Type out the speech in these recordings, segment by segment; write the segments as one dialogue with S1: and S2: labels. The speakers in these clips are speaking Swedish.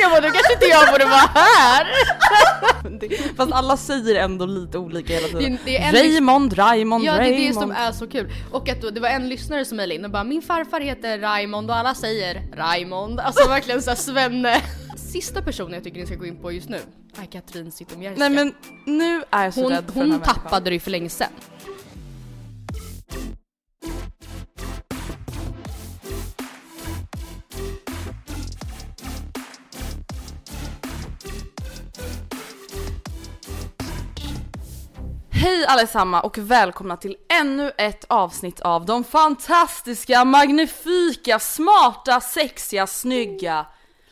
S1: Jag bara, då kanske inte jag borde vara här!
S2: fast alla säger ändå lite olika hela tiden.
S1: Det- det en-
S2: Raymond, Raymond,
S1: Ja det är det
S2: Raymond.
S1: som är så kul. Och att då, det var en lyssnare som mejlade in och bara min farfar heter Raymond och alla säger Raymond. Alltså verkligen såhär svenne. Sista personen jag tycker ni ska gå in på just nu är Katrin Zytomierska.
S2: Nej men nu är jag så
S1: hon
S2: rädd för den här
S1: hon tappade det ju för länge sedan.
S2: Hej allesamma och välkomna till ännu ett avsnitt av de fantastiska, magnifika, smarta, sexiga, snygga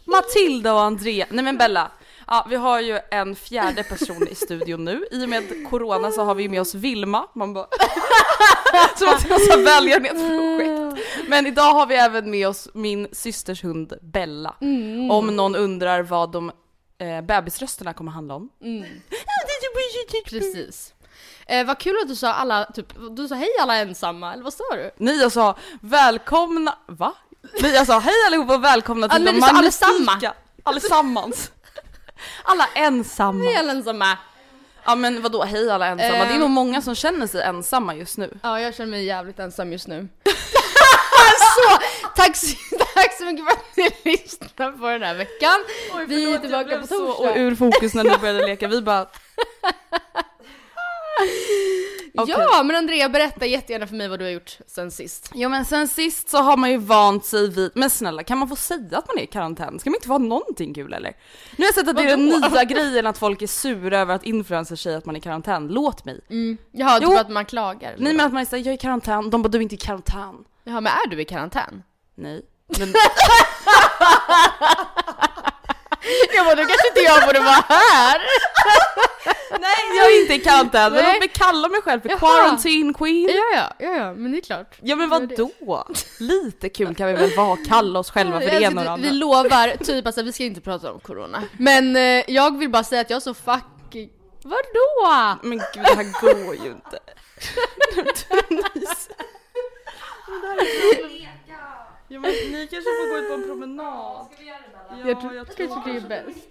S2: Matilda och Andrea. Nej men Bella, ja, vi har ju en fjärde person i studion nu. I och med corona så har vi med oss Vilma. Man bara... Som att det var så välgörenhetsprojekt. Men idag har vi även med oss min systers hund Bella. Om någon undrar vad de eh, bebisrösterna kommer handla om.
S1: Precis. Eh, vad kul att du sa alla, typ, du sa hej alla ensamma, eller vad sa du?
S2: Nej jag sa välkomna, va? Nej jag sa hej allihopa och välkomna till
S1: Ah,
S2: de
S1: du
S2: magnifika,
S1: allesamma.
S2: allesammans. Alla ensamma.
S1: Hej alla ensamma!
S2: Ja men vadå hej alla ensamma? Det är
S1: Eh.
S2: nog många som känner sig ensamma just nu.
S1: Ja jag känner mig jävligt ensam just nu. så, tack, så, tack så mycket för att ni lyssnade på den här veckan. Vi är tillbaka på
S2: Så
S1: torsdag.
S2: och ur fokus när ni började leka, vi bara Okej.
S1: Ja men Andrea berätta jättegärna för mig vad du har gjort sen sist.
S2: Jo men sen sist så har man ju vant sig vid, men snälla kan man få säga att man är i karantän? Ska man inte vara någonting kul eller? Nu har jag sett att det är den
S1: Vadå?
S2: nya grejen att folk är sura över att influencers säger att man är i karantän, låt mig.
S1: Jaha,
S2: Jo.
S1: typ att man klagar?
S2: Nej men att man säger jag är i karantän, de bara du är inte i karantän.
S1: Jaha men är du i karantän?
S2: Nej. Men,
S1: Jag bara, då kanske inte jag borde vara här!
S2: nej jag är inte i karantän, men
S1: Nej.
S2: låt mig kalla mig själv för
S1: Jaha.
S2: quarantine queen.
S1: Ja, ja, ja, ja, men det är klart.
S2: Ja men vadå? Lite kul kan vi väl vara, kalla oss själva för det ena och det
S1: vi,
S2: andra.
S1: vi lovar, typ alltså vi ska inte prata om corona. Men eh, jag vill bara säga att jag är så fucking... Vadå?
S2: Men gud det här går ju inte. Ja, men ni kanske får gå ut på en promenad. Ska vi göra det
S1: Jag tror kanske det är bäst.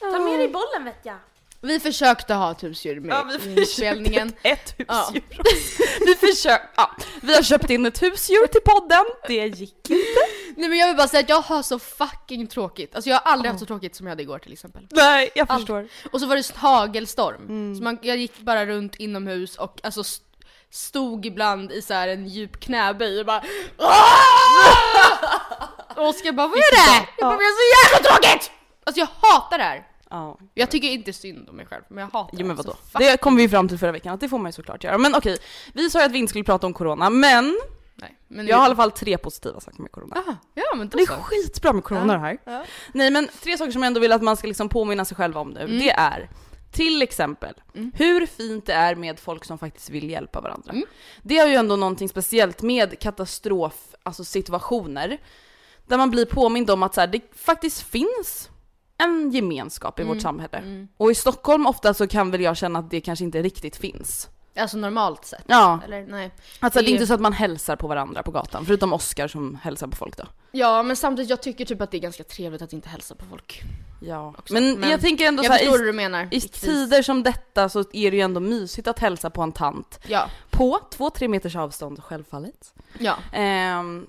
S3: Ta med dig bollen vet jag.
S1: Vi försökte ha ett husdjur med
S2: Ja, vi
S1: inspelningen.
S2: Ett husdjur. Vi försöker, ja, vi har köpt in ett husdjur till podden, det gick inte.
S1: Nej men jag vill bara säga att jag har så fucking tråkigt. Alltså jag har aldrig haft så tråkigt som jag hade igår till exempel.
S2: Nej, jag
S1: Allt.
S2: förstår.
S1: Och så var det hagelstorm.
S2: Mm.
S1: Så man, jag gick bara runt inomhus och alltså st- stod ibland i så här en djup knäböj och bara Och Oskar bara vad är det? Jag bara, det är så jävla tråkigt! Alltså jag hatar det här.
S2: Ja.
S1: Jag tycker inte synd om mig själv men jag hatar
S2: Jo men
S1: det.
S2: vadå?
S1: Så fuck-
S2: Det kom vi fram till förra veckan att det får man ju såklart göra. Men okej, vi sa ju att vi inte skulle prata om corona, men
S1: Nej, men
S2: jag har i alla fall tre positiva saker med corona.
S1: Aha, ja men då
S2: Det är
S1: så.
S2: skitbra med corona det här.
S1: Ja.
S2: Nej men tre saker som jag ändå vill att man ska liksom påminna sig själv om nu,
S1: Mm.
S2: det är Till exempel,
S1: Mm.
S2: hur fint det är med folk som faktiskt vill hjälpa varandra.
S1: Mm.
S2: Det är ju ändå någonting speciellt med katastrof, alltså situationer, där man blir påmind om att så här, det faktiskt finns en gemenskap i
S1: Mm.
S2: vårt samhälle. Och i Stockholm ofta så kan väl jag känna att det kanske inte riktigt finns.
S1: Alltså normalt sett.
S2: Ja,
S1: Eller nej.
S2: alltså det är
S1: det-
S2: inte så att man hälsar på varandra på gatan, förutom Oscar som hälsar på folk då.
S1: Ja men samtidigt jag tycker typ att det är ganska trevligt att inte hälsa på folk.
S2: Ja, men,
S1: Men
S2: jag tänker ändå
S1: Jag
S2: så här, i,
S1: du menar.
S2: i tider som detta så är det ju ändå mysigt att hälsa på en tant.
S1: Ja.
S2: På två, tre meters avstånd självfallet.
S1: Ja.
S2: Ehm,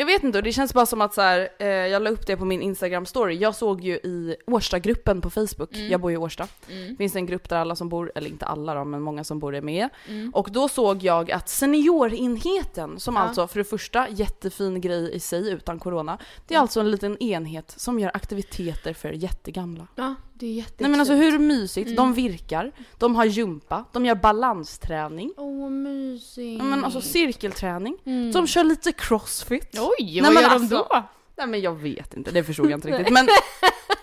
S2: jag vet inte, och det känns bara som att så här, eh, jag la upp det på min Instagram-story. Jag såg ju i Årsta-gruppen på Facebook,
S1: Mm.
S2: jag bor ju i Årsta.
S1: Mm.
S2: Det finns en grupp där alla som bor, eller inte alla då, men många som bor är med.
S1: Mm.
S2: Och då såg jag att seniorenheten, som
S1: Ja.
S2: alltså för det första, jättefin grej i sig utan corona. Det är
S1: Mm.
S2: alltså en liten enhet som gör aktiviteter för jättegamla.
S1: Ja, det är jättekul.
S2: Nej men alltså hur mysigt?
S1: Mm.
S2: De virkar, de har jumpa, de gör balansträning.
S1: Åh vad mysigt.
S2: Ja, Men alltså cirkelträning.
S1: Mm.
S2: De kör lite crossfit.
S1: Oj,
S2: Nej,
S1: vad
S2: men
S1: gör
S2: alltså-
S1: de då?
S2: Nej men jag vet inte, det förstod jag inte riktigt. Men,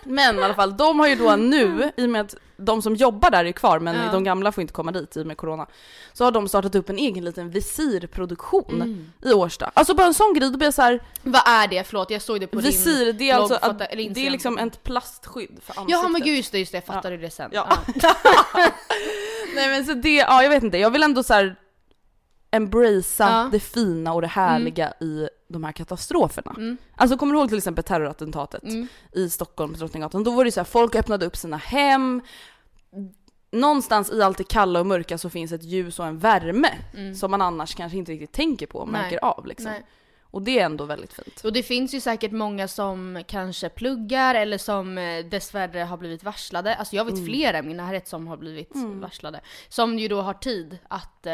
S2: men i alla fall, de har ju då nu, i och med att de som jobbar där är kvar men
S1: Ja.
S2: de gamla får inte komma dit i och med corona. Så har de startat upp en egen liten visirproduktion
S1: Mm.
S2: i Årsta. Alltså bara en sån grej, då blir jag så här,
S1: Vad är det? Förlåt, jag såg det på din...
S2: visir det är alltså
S1: blogg,
S2: att,
S1: fatta- eller
S2: det är liksom ett plastskydd för ansiktet.
S1: Jaha men gud just det, just det, jag fattade det sen.
S2: Ja. Nej men så det, ja jag vet inte, jag vill ändå så här embracea
S1: Ja.
S2: det fina och det härliga i de här katastroferna.
S1: Mm.
S2: Alltså kommer du ihåg till exempel terrorattentatet
S1: Mm.
S2: i Stockholm på Drottninggatan? Då var det så här, folk öppnade upp sina hem, någonstans i allt det kalla och mörka så finns ett ljus och en värme
S1: Mm.
S2: som man annars kanske inte riktigt tänker på och
S1: Nej.
S2: märker av liksom.
S1: Nej.
S2: Och det är ändå väldigt fint.
S1: Och det finns ju säkert många som kanske pluggar eller som eh, dessvärre har blivit varslade. Alltså jag vet
S2: Mm.
S1: flera i min närhet som har blivit
S2: Mm.
S1: varslade. Som ju då har tid att eh,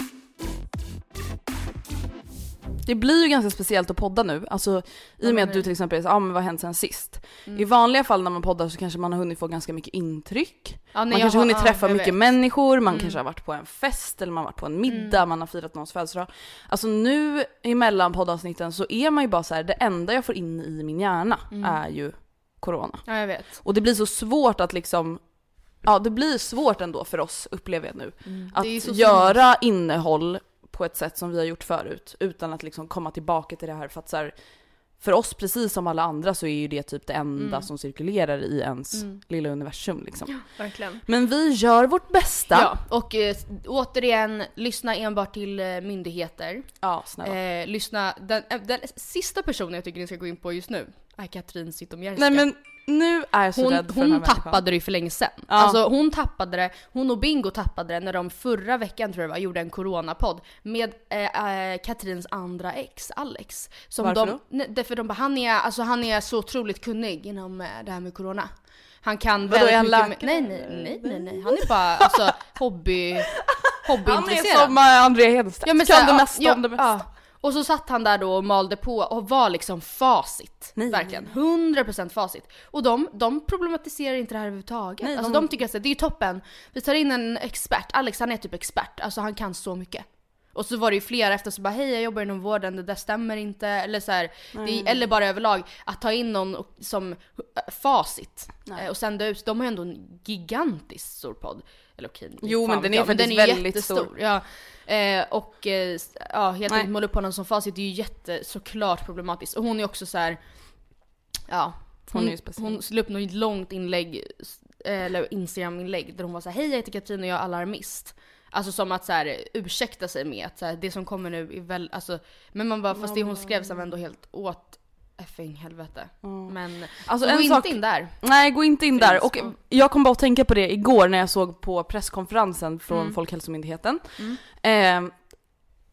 S2: Det blir ju ganska speciellt att podda nu, alltså i och med att du till exempel ja ah, men vad har hänt sen sist? I vanliga fall när man poddar så kanske man har hunnit få ganska mycket intryck.
S1: Ja,
S2: man kanske
S1: har-
S2: hunnit
S1: ja,
S2: träffa
S1: jag
S2: mycket
S1: vet.
S2: människor, man
S1: Mm.
S2: kanske har varit på en fest eller man har varit på en middag, man har firat någons födelsedag. Alltså nu emellan poddavsnitten så är man ju bara så här: det enda jag får in i min hjärna
S1: Mm.
S2: är ju corona.
S1: Ja jag vet.
S2: Och det blir så svårt att liksom Ja det blir svårt ändå för oss upplever jag nu. Att
S1: är så
S2: göra innehåll på ett sätt som vi har gjort förut utan att liksom komma tillbaka till det här för att så här, för oss precis som alla andra så är ju det typ det enda
S1: Mm.
S2: som cirkulerar i ens
S1: Mm.
S2: lilla universum liksom.
S1: Verkligen.
S2: Men vi gör vårt bästa.
S1: Ja, och eh, återigen, lyssna enbart till eh, myndigheter.
S2: Ja, snälla.
S1: Eh, lyssna, den, eh, den sista personen jag tycker ni ska gå in på just nu är Katrin Zytomierska.
S2: Nej men nu är jag så
S1: hon,
S2: rädd för den här
S1: hon
S2: människan.
S1: tappade det ju för länge sedan.
S2: Ja.
S1: Alltså hon tappade det, hon och Bingo tappade det när de förra veckan tror jag var, gjorde en coronapodd med eh, eh, Katrins andra ex, Alex. Som
S2: Varför
S1: de,
S2: då?
S1: Nej, därför de bara, han är, alltså, han är så otroligt kunnig inom eh, det här med corona. Han kan
S2: Vadå, är han
S1: mycket
S2: läkare?
S1: Nej, nej, nej, nej, nej. Han är bara alltså hobby,
S2: Han är
S1: hobbyintresserad.
S2: som eh, Andrea Hedstedt,
S1: Ja, men
S2: kan
S1: såhär,
S2: det mesta
S1: ja,
S2: om det mesta.
S1: ja. Och så satt han där då och malde på och var liksom facit.
S2: Nej.
S1: Verkligen. 100% facit. Och de, de problematiserar inte det här överhuvudtaget.
S2: Nej,
S1: alltså
S2: de-
S1: de tycker att det är toppen. Vi tar in en expert. Alex han är typ expert. Alltså han kan så mycket. Och så var det ju flera efter så bara hej jag jobbar inom vården, det där stämmer inte. Eller så här, det eller bara överlag att ta in någon som eh, facit eh, och sända ut. De har ju ändå en gigantisk stor podd. Eller okej,
S2: Jo,
S1: fan
S2: men den är
S1: men
S2: faktiskt
S1: den är
S2: väldigt stor.
S1: Ja. Eh, och eh, ja, helt enkelt måla upp honom som facit det är ju jätte, såklart problematiskt. Och hon är också så här. ja.
S2: Hon
S1: Hon, slog upp något långt inlägg, eh, eller Instagram-inlägg där hon var så här: hej jag heter Katrin och jag är alarmist. Alltså som att så här, ursäkta sig med att så här, det som kommer nu är väl, alltså, men man bara, fast det hon skrev så var ändå helt åt effing helvete. Men,
S2: Alltså,
S1: så
S2: en
S1: gå
S2: sak-
S1: inte in där.
S2: Nej, gå inte in där. Och
S1: ja.
S2: jag kom bara att tänka på det igår när jag såg på presskonferensen från Folkhälsomyndigheten. Eh,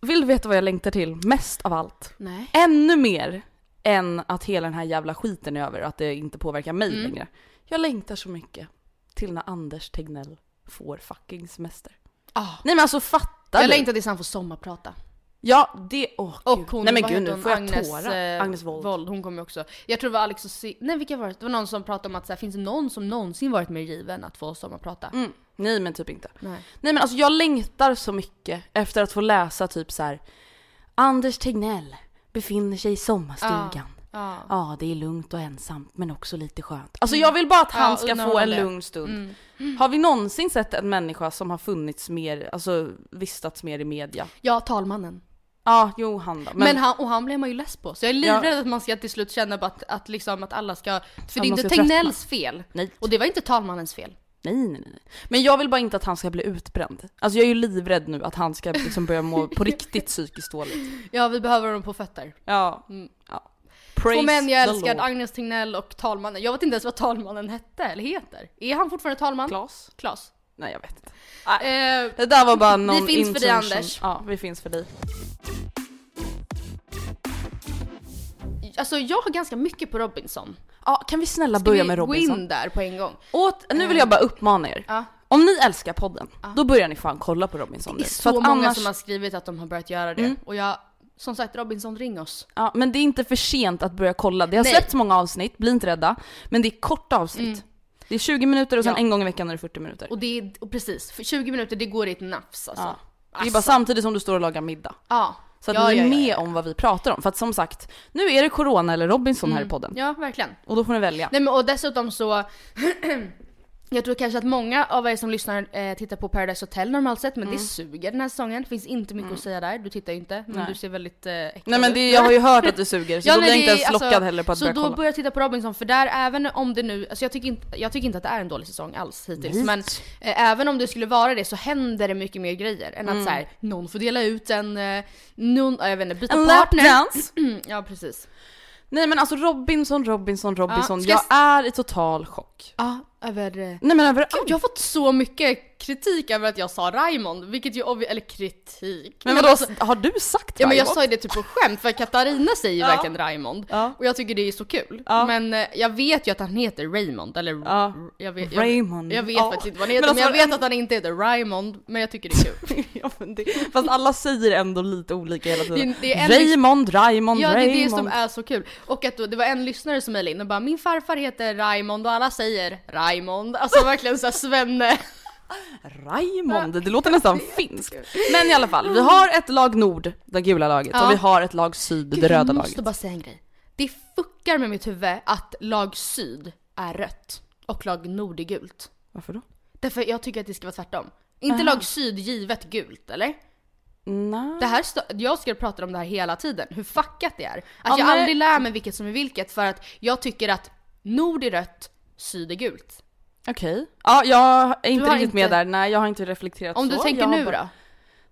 S2: vill du veta vad jag längtar till mest av allt?
S1: Nej.
S2: Ännu mer än att hela den här jävla skiten är över och att det inte påverkar mig
S1: Mm.
S2: längre. Jag längtar så mycket till när Anders Tegnell får fucking semester.
S1: Ah.
S2: Nej men alltså fattar
S1: Jag
S2: du?
S1: längtar tills han får sommarprata.
S2: Ja, det... Åh
S1: Och
S2: gud.
S1: hon,
S2: Nej men gud nu får jag
S1: Agnes,
S2: tårar.
S1: eh,
S2: Agnes Wold.
S1: hon kommer också. Jag tror det var Alex och si- Nej vilka var det? Det var någon som pratade om att så här, finns det någon som någonsin varit mer given att få sommarprata?
S2: Mm. Nej men typ inte.
S1: Nej.
S2: Nej men alltså jag längtar så mycket efter att få läsa typ så här. Anders Tegnell befinner sig i sommarstugan. Ja.
S1: Ja.
S2: det är lugnt och ensamt men också lite skönt. Alltså jag vill bara att han
S1: Ja,
S2: ska få en
S1: det.
S2: lugn stund.
S1: Mm.
S2: Har vi någonsin sett en människa som har funnits mer, alltså vistats mer i media?
S1: Ja, talmannen.
S2: Ja, jo han då.
S1: Men, han, och han blir man ju less på. Så jag är livrädd att man ska till slut känna att, att, liksom, att alla ska... För det är inte Tegnells fel.
S2: Nej.
S1: Och det var inte talmannens fel.
S2: Nej, nej, nej. Men jag vill bara inte att han ska bli utbränd. Alltså jag är ju livrädd nu att han ska liksom börja må på riktigt psykiskt dåligt.
S1: Ja, vi behöver honom på fötter.
S2: Ja.
S1: Mm.
S2: ja.
S1: Två
S2: Praise
S1: män jag älskar. Agnes Tegnell och talmannen. Jag vet inte ens vad talmannen hette, eller heter. Är han fortfarande talman?
S2: Klas?
S1: Klas.
S2: Nej jag vet inte.
S1: Eh,
S2: Det där var bara någon
S1: Vi finns för dig. Anders.
S2: Ja, vi finns för dig.
S1: alltså jag har ganska mycket på Robinson.
S2: Ja, kan vi snälla
S1: Ska
S2: börja
S1: vi
S2: med
S1: gå
S2: Robinson?
S1: in där på en gång?
S2: Åt, nu vill jag bara uppmana er.
S1: Ja.
S2: Om ni älskar podden, då börjar ni fan kolla på Robinson
S1: Det
S2: nu.
S1: är
S2: För
S1: så
S2: att
S1: många
S2: annars,
S1: som har skrivit att de har börjat göra det.
S2: Mm.
S1: Och jag, som sagt Robinson ring oss.
S2: ja, men det är inte för sent att börja kolla. Det har
S1: Nej.
S2: släppts många avsnitt, bli inte rädda. Men det är korta avsnitt.
S1: Mm.
S2: Det är 20 minuter och sen
S1: Ja.
S2: en gång i veckan är det 40 minuter.
S1: Och det är, och precis, för 20 minuter det går i ett nafs alltså.
S2: Ja. Det är
S1: Alltså.
S2: bara samtidigt som du står och lagar middag.
S1: Ja.
S2: Så att
S1: ja,
S2: ni är med om vad vi pratar om. För att som sagt, nu är det Corona eller Robinson här i podden.
S1: Ja, verkligen.
S2: Och då får ni välja.
S1: Nej men och dessutom så Jag tror kanske att många av er som lyssnar eh, tittar på Paradise Hotel normalt sett, men det suger den här säsongen. Det finns inte mycket att säga där. Du tittar ju inte, men
S2: Nej.
S1: du ser väldigt eh, äcklad
S2: Nej men det, jag har ju hört att det suger, så
S1: Ja,
S2: då blir jag inte ens
S1: är-
S2: lockad
S1: alltså,
S2: heller på att
S1: Så
S2: börja
S1: då
S2: kolla.
S1: börjar jag titta på Robinson, för där även om det nu, alltså jag tycker inte, jag tycker inte att det är en dålig säsong alls hittills.
S2: Nej.
S1: Men eh, även om det skulle vara det så händer det mycket mer grejer än
S2: Mm.
S1: att så här, någon får dela ut en, eh, någon, ja, jag vet inte, byta
S2: En
S1: partner.
S2: lapdance!
S1: ja precis.
S2: Nej men alltså Robinson, Robinson, Robinson.
S1: ska
S2: jag
S1: jag
S2: är i total chock.
S1: Ja, över... eh,
S2: Nej men över
S1: Gud, jag har fått så mycket kritik över att jag sa Raymond, vilket ju obvi- eller kritik.
S2: Men vadå,
S1: alltså-
S2: har du sagt
S1: Ja men jag
S2: Raymond?
S1: sa ju det typ på skämt för Katarina säger ju
S2: Ja.
S1: verkligen Raymond.
S2: Ja.
S1: Och jag tycker det är så kul.
S2: Ja.
S1: Men eh, jag vet ju att han heter Raymond, eller
S2: Ja.
S1: jag vet, jag,
S2: Raymond.
S1: jag vet
S2: Ja.
S1: faktiskt inte vad han heter,
S2: Men
S1: men,
S2: alltså,
S1: jag vet att han inte heter Raymond, men jag tycker det är kul.
S2: ja, men det, fast alla säger ändå lite olika hela tiden.
S1: Det- det en
S2: Raymond, Raymond,
S1: ja det är
S2: Raymond.
S1: det som är så kul. Och att då, det var en lyssnare som mejlade in och bara min farfar heter Raymond och alla säger Raymond. Alltså verkligen såhär svenne.
S2: Raymond, det låter nästan finskt. Men i alla fall, vi har ett lag nord, det gula laget,
S1: Ja.
S2: och vi har ett lag syd, det röda
S1: jag måste
S2: laget.
S1: bara säga en grej. Det fuckar med mitt huvud att lag syd är rött och lag nord är gult.
S2: Varför då?
S1: Därför jag tycker att det ska vara tvärtom. Inte lag syd givet gult, eller?
S2: Nej.
S1: Det här jag ska prata om det här hela tiden, hur fuckat det är. Att
S2: Ja,
S1: jag
S2: men-
S1: aldrig lär mig vilket som är vilket för att jag tycker att nord är rött, syd är gult.
S2: Okej. Ja, jag är inte
S1: har
S2: riktigt med
S1: inte-
S2: där. Nej, jag har inte reflekterat
S1: Om
S2: så.
S1: du tänker
S2: jag har
S1: nu
S2: bara-
S1: då?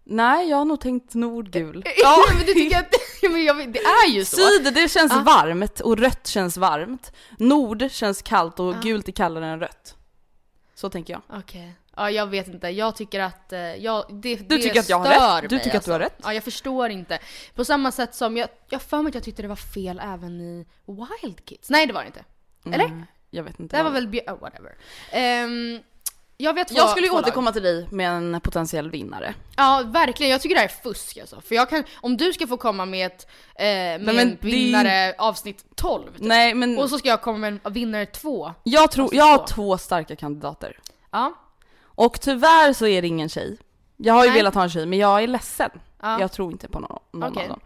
S2: Nej, jag har nog tänkt nordgul.
S1: Ja men det tycker att, ja, men jag, vet- det är ju så.
S2: Syd, det känns
S1: Ja.
S2: varmt och rött känns varmt. Nord känns kallt och gult är kallare än rött. Så tänker jag.
S1: Okej. Ja jag vet inte, jag tycker att, eh, jag, det,
S2: Du
S1: det
S2: tycker att jag har
S1: stör
S2: rätt? Du
S1: mig,
S2: tycker att du har rätt?
S1: Ja jag förstår inte. På samma sätt som, jag, jag för mig att jag tyckte det var fel även i Wild Kids. Nej det var det inte. Eller?
S2: Jag vet inte.
S1: Det här var väl, oh, whatever. Ehm, Jag vet två,
S2: Jag skulle ju
S1: två lag.
S2: återkomma till dig med en potentiell vinnare.
S1: Ja verkligen, jag tycker det här är fusk alltså. För jag kan, om du ska få komma med ett, eh, med
S2: men
S1: en
S2: det
S1: vinnare avsnitt 12 typ.
S2: Nej men
S1: Och så ska jag komma med en vinnare 2.
S2: jag tror,
S1: avsnitt
S2: jag har
S1: två.
S2: starka kandidater.
S1: Ja.
S2: Och tyvärr så är det ingen tjej. Jag har ju
S1: Nej.
S2: velat ha en tjej men jag är ledsen.
S1: Ja.
S2: Jag tror inte på någon, någon
S1: Okej.
S2: av dem.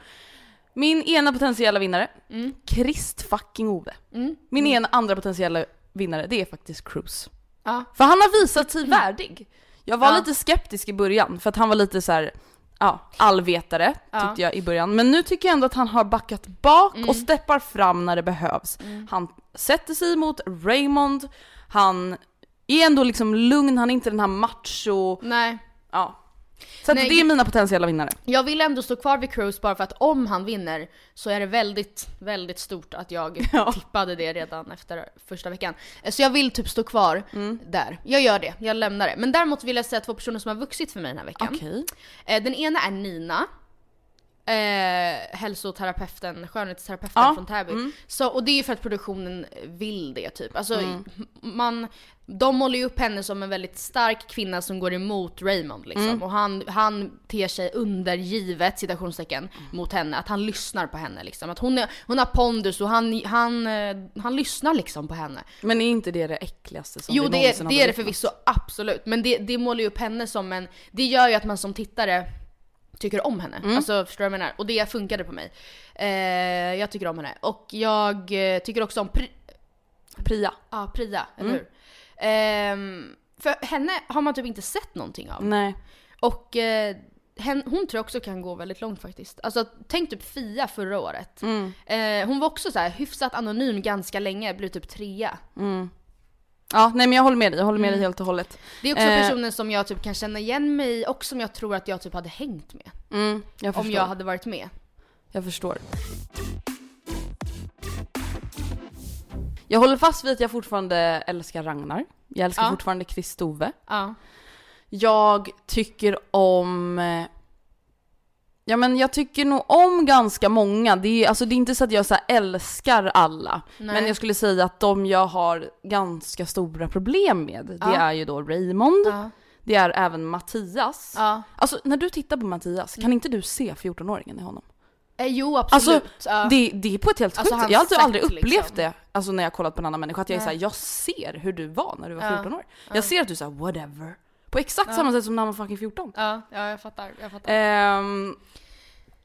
S2: Min ena potentiella vinnare,
S1: Mm.
S2: Krist fucking Ove.
S1: Mm.
S2: Min ena andra potentiella vinnare, det är faktiskt Cruise.
S1: Ja.
S2: För han har visat sig värdig. Jag var
S1: Ja.
S2: lite skeptisk i början för att han var lite så här, ja, allvetare tyckte jag i början. Men nu tycker jag ändå att han har backat bak
S1: Mm.
S2: och steppar fram när det behövs. Han sätter sig mot Raymond, han är ändå liksom lugn, han är inte den här macho,
S1: Nej.
S2: ja. Så
S1: Nej,
S2: det är mina potentiella vinnare.
S1: Jag vill ändå stå kvar vid Cruise bara för att om han vinner så är det väldigt, väldigt stort att jag
S2: Ja.
S1: tippade det redan efter första veckan. Eh, Så jag vill typ stå kvar
S2: Mm.
S1: där. Jag gör det, jag lämnar det. Men däremot vill jag säga två personer som har vuxit för mig den här veckan.
S2: Okej.
S1: Eh, Den ena är Nina. Eh, hälsoterapeuten, skönhetsterapeuten
S2: Ja,
S1: från Täby.
S2: mm.
S1: Så, och det är ju för att produktionen vill det typ. Alltså, man, de målar ju upp henne som en väldigt stark kvinna som går emot Raymond liksom.
S2: Mm.
S1: Och han, han ter sig undergivet, citationstecken,
S2: Mm.
S1: mot henne. Att han lyssnar på henne liksom. Att hon, är, hon har pondus och han, han, eh, han lyssnar liksom på henne.
S2: Men är inte det det äckligaste som
S1: Jo det
S2: någonsin
S1: är, det är det förvisso, absolut. Men det, det målar ju upp henne som en, det gör ju att man som tittare tycker om henne.
S2: Mm.
S1: Alltså förstår du vad jag menar? Och det funkade på mig. Eh, jag tycker om henne. Och jag eh, tycker också om Pri,
S2: Priya.
S1: ah, Priya, eller
S2: Mm.
S1: hur? Ehm, för henne har man typ inte sett någonting av.
S2: Nej.
S1: Och eh, hon tror jag också kan gå väldigt långt faktiskt. Alltså tänk typ Fia förra året.
S2: Mm.
S1: Eh, hon var också så här hyfsat anonym ganska länge, blev typ trea.
S2: Mm. Ja, nej men jag håller med dig, jag håller med
S1: Mm.
S2: dig helt och hållet.
S1: Det är också
S2: Eh.
S1: personer som jag typ kan känna igen mig i och som jag tror att jag typ hade hängt med.
S2: Mm, jag.
S1: Om jag hade varit med.
S2: Jag förstår. Jag håller fast vid att jag fortfarande älskar Ragnar. Jag älskar
S1: Ja.
S2: fortfarande Kristove.
S1: Ja.
S2: Jag tycker om... Ja men jag tycker nog om ganska många. Det är, alltså, det är inte så att jag så älskar alla.
S1: Nej.
S2: Men jag skulle säga att de jag har ganska stora problem med, det
S1: Ja.
S2: är ju då Raymond,
S1: Ja.
S2: det är även Mattias.
S1: ja.
S2: Alltså när du tittar på Mattias, kan inte du se 14-åringen i honom?
S1: Eh, jo absolut. ja.
S2: Det, det är på ett helt
S1: Alltså,
S2: sjukt
S1: hans
S2: Jag har alltid, aldrig upplevt
S1: liksom.
S2: det, alltså när jag kollat på en annan människa, att jag är såhär, jag ser hur du var när du var
S1: Ja.
S2: 14 år. Jag ser att du säger whatever. På exakt samma sätt som när han var fucking 14.
S1: ja, ja jag fattar. Jag fattar.
S2: Ehm,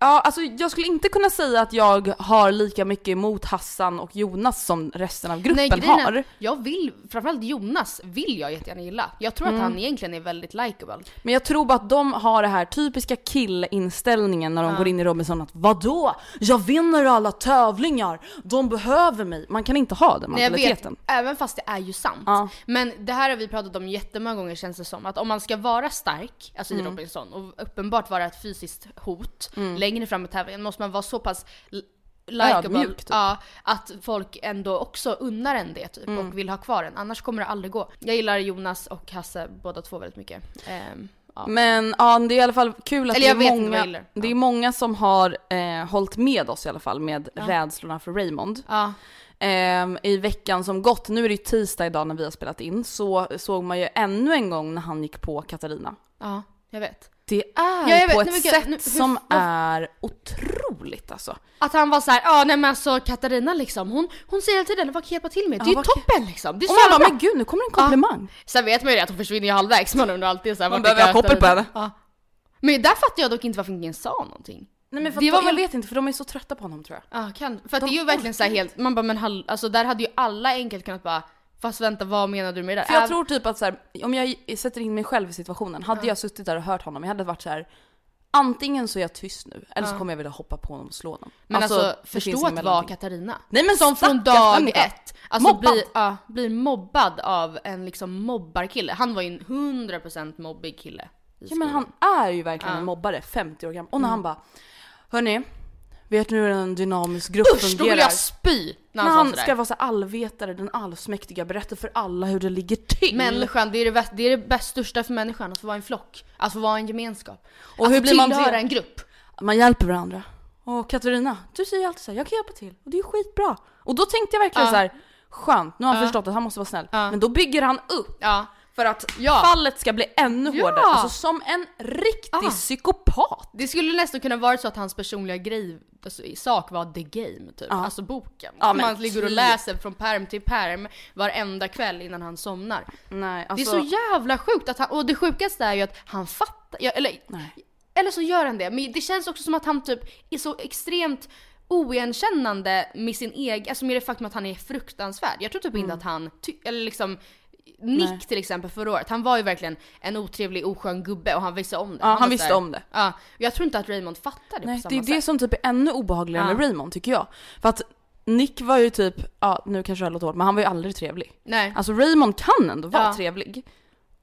S2: ja, alltså jag skulle inte kunna säga att jag har lika mycket emot Hassan och Jonas som resten av gruppen
S1: är-
S2: har.
S1: Jag vill, framförallt Jonas vill jag jättegärna gilla. Jag tror
S2: Mm.
S1: att han egentligen är väldigt likeable.
S2: Men jag tror bara att de har det här typiska killinställningen när de
S1: Ja.
S2: går in i Robinson att vadå? Jag vinner alla tävlingar, de behöver mig. Man kan inte ha den
S1: Nej, jag vet,
S2: mentaliteten.
S1: även fast det är ju sant.
S2: Ja.
S1: Men det här har vi pratat om jättemånga gånger känns det som. Att om man ska vara stark, alltså
S2: Mm.
S1: i Robinson, och uppenbart vara ett fysiskt hot längre fram i tävlingen, måste man vara så pass likeable,
S2: Ödmjuk, typ.
S1: ja, att folk ändå också unnar en det typ
S2: Mm.
S1: och vill ha kvar en. Annars kommer det aldrig gå. Jag gillar Jonas och Hasse båda två väldigt mycket. Ehm, ja.
S2: Men ja, det är i alla fall kul att
S1: Eller
S2: det, är många, det är
S1: Ja.
S2: många som har eh, hållit med oss i alla fall med rädslorna för Raymond.
S1: ja.
S2: Ehm, I veckan som gått, nu är det ju tisdag idag när vi har spelat in, så såg man ju ännu en gång när han gick på Katarina.
S1: ja, jag vet.
S2: Det är
S1: Ja, jag
S2: på
S1: vet.
S2: ett
S1: Nej,
S2: sätt
S1: nu- hur-
S2: som
S1: vad-
S2: är otroligt alltså.
S1: Att han var såhär, ja nej men alltså Katarina liksom, hon, hon säger hela tiden vad kan jag hjälpa till med? Det är ju toppen liksom! Det är så
S2: man
S1: jävla
S2: bara,
S1: bra!
S2: men gud nu kommer en komplimang.
S1: Sen vet man ju det att hon försvinner ju halvvägs, man undrar alltid såhär
S2: Man behöver ha koppel på henne.
S1: Ja. Men där fattar jag dock inte varför ingen sa någonting.
S2: Nej men för
S1: Det var
S2: jag
S1: väl-
S2: vet inte för de är så trötta på honom tror jag.
S1: Ja, kan. För
S2: De
S1: det är ju verkligen såhär helt, man bara men hall, alltså där hade ju alla enkelt kunnat bara Fast vänta vad menar du med det?
S2: För jag tror typ att så här, om jag sätter in mig själv i situationen, hade jag suttit där och hört honom, jag hade varit så här. Antingen så är jag tyst nu, eller så kommer jag vilja hoppa på honom och slå honom.
S1: Men alltså,
S2: finns
S1: förstå att vara. Katarina.
S2: Nej men
S1: Som från dag
S2: människa.
S1: ett, alltså
S2: Mobbad.
S1: blir, ja, blir mobbad av en liksom mobbarkille. Han var ju en 100% mobbig kille.
S2: Ja men han är ju verkligen
S1: Ja.
S2: en mobbare, 50 år gammal. Och när han bara Hörni, vet ni hur en dynamisk grupp
S1: Usch, då
S2: fungerar?
S1: vill jag spy! När
S2: när
S1: han,
S2: han
S1: sa sådär.
S2: ska vara så allvetare, den allsmäktiga, berätta för alla hur det ligger till.
S1: Människan, det är det, bäst, det, är det bäst största för människan, att få vara en flock. Att få vara en gemenskap.
S2: Och
S1: att
S2: hur
S1: få
S2: blir man
S1: tillhöra en grupp.
S2: Man hjälper varandra. Och Katarina, du säger alltid så här, jag kan hjälpa till. Och det är skitbra. Och då tänkte jag verkligen
S1: Ja.
S2: så här, skönt, nu har han
S1: Ja.
S2: förstått att han måste vara snäll.
S1: Ja.
S2: Men då bygger han upp. För att
S1: Ja.
S2: fallet ska bli ännu
S1: Ja.
S2: hårdare. Alltså som en riktig
S1: Ah.
S2: psykopat.
S1: Det skulle nästan kunna vara så att hans personliga grej alltså, i sak var the game typ.
S2: Ja.
S1: Alltså boken.
S2: Ja, men
S1: man ligger och
S2: typ.
S1: läser från perm till perm varenda kväll innan han somnar.
S2: Nej,
S1: Det
S2: alltså.
S1: är så jävla sjukt att han, och det sjukaste är ju att han fattar, eller,
S2: Nej.
S1: eller så gör han det. Men det känns också som att han typ är så extremt oigenkännande med sin egen, alltså med det faktum att han är fruktansvärd. Jag tror typ
S2: Mm.
S1: inte att han, eller liksom Nick till exempel förra året, han var ju verkligen en otrevlig oskön gubbe och han visste om det.
S2: Ja, han
S1: var
S2: visste
S1: här-
S2: om det.
S1: Ja, jag tror inte att Raymond fattar det
S2: Nej,
S1: på samma
S2: det är det
S1: sätt.
S2: som typ är ännu obehagligare
S1: Ja.
S2: med Raymond tycker jag. För att Nick var ju typ, ja nu kanske jag låter hårt, men han var ju aldrig trevlig.
S1: Nej.
S2: Alltså Raymond kan ändå vara
S1: Ja.
S2: trevlig.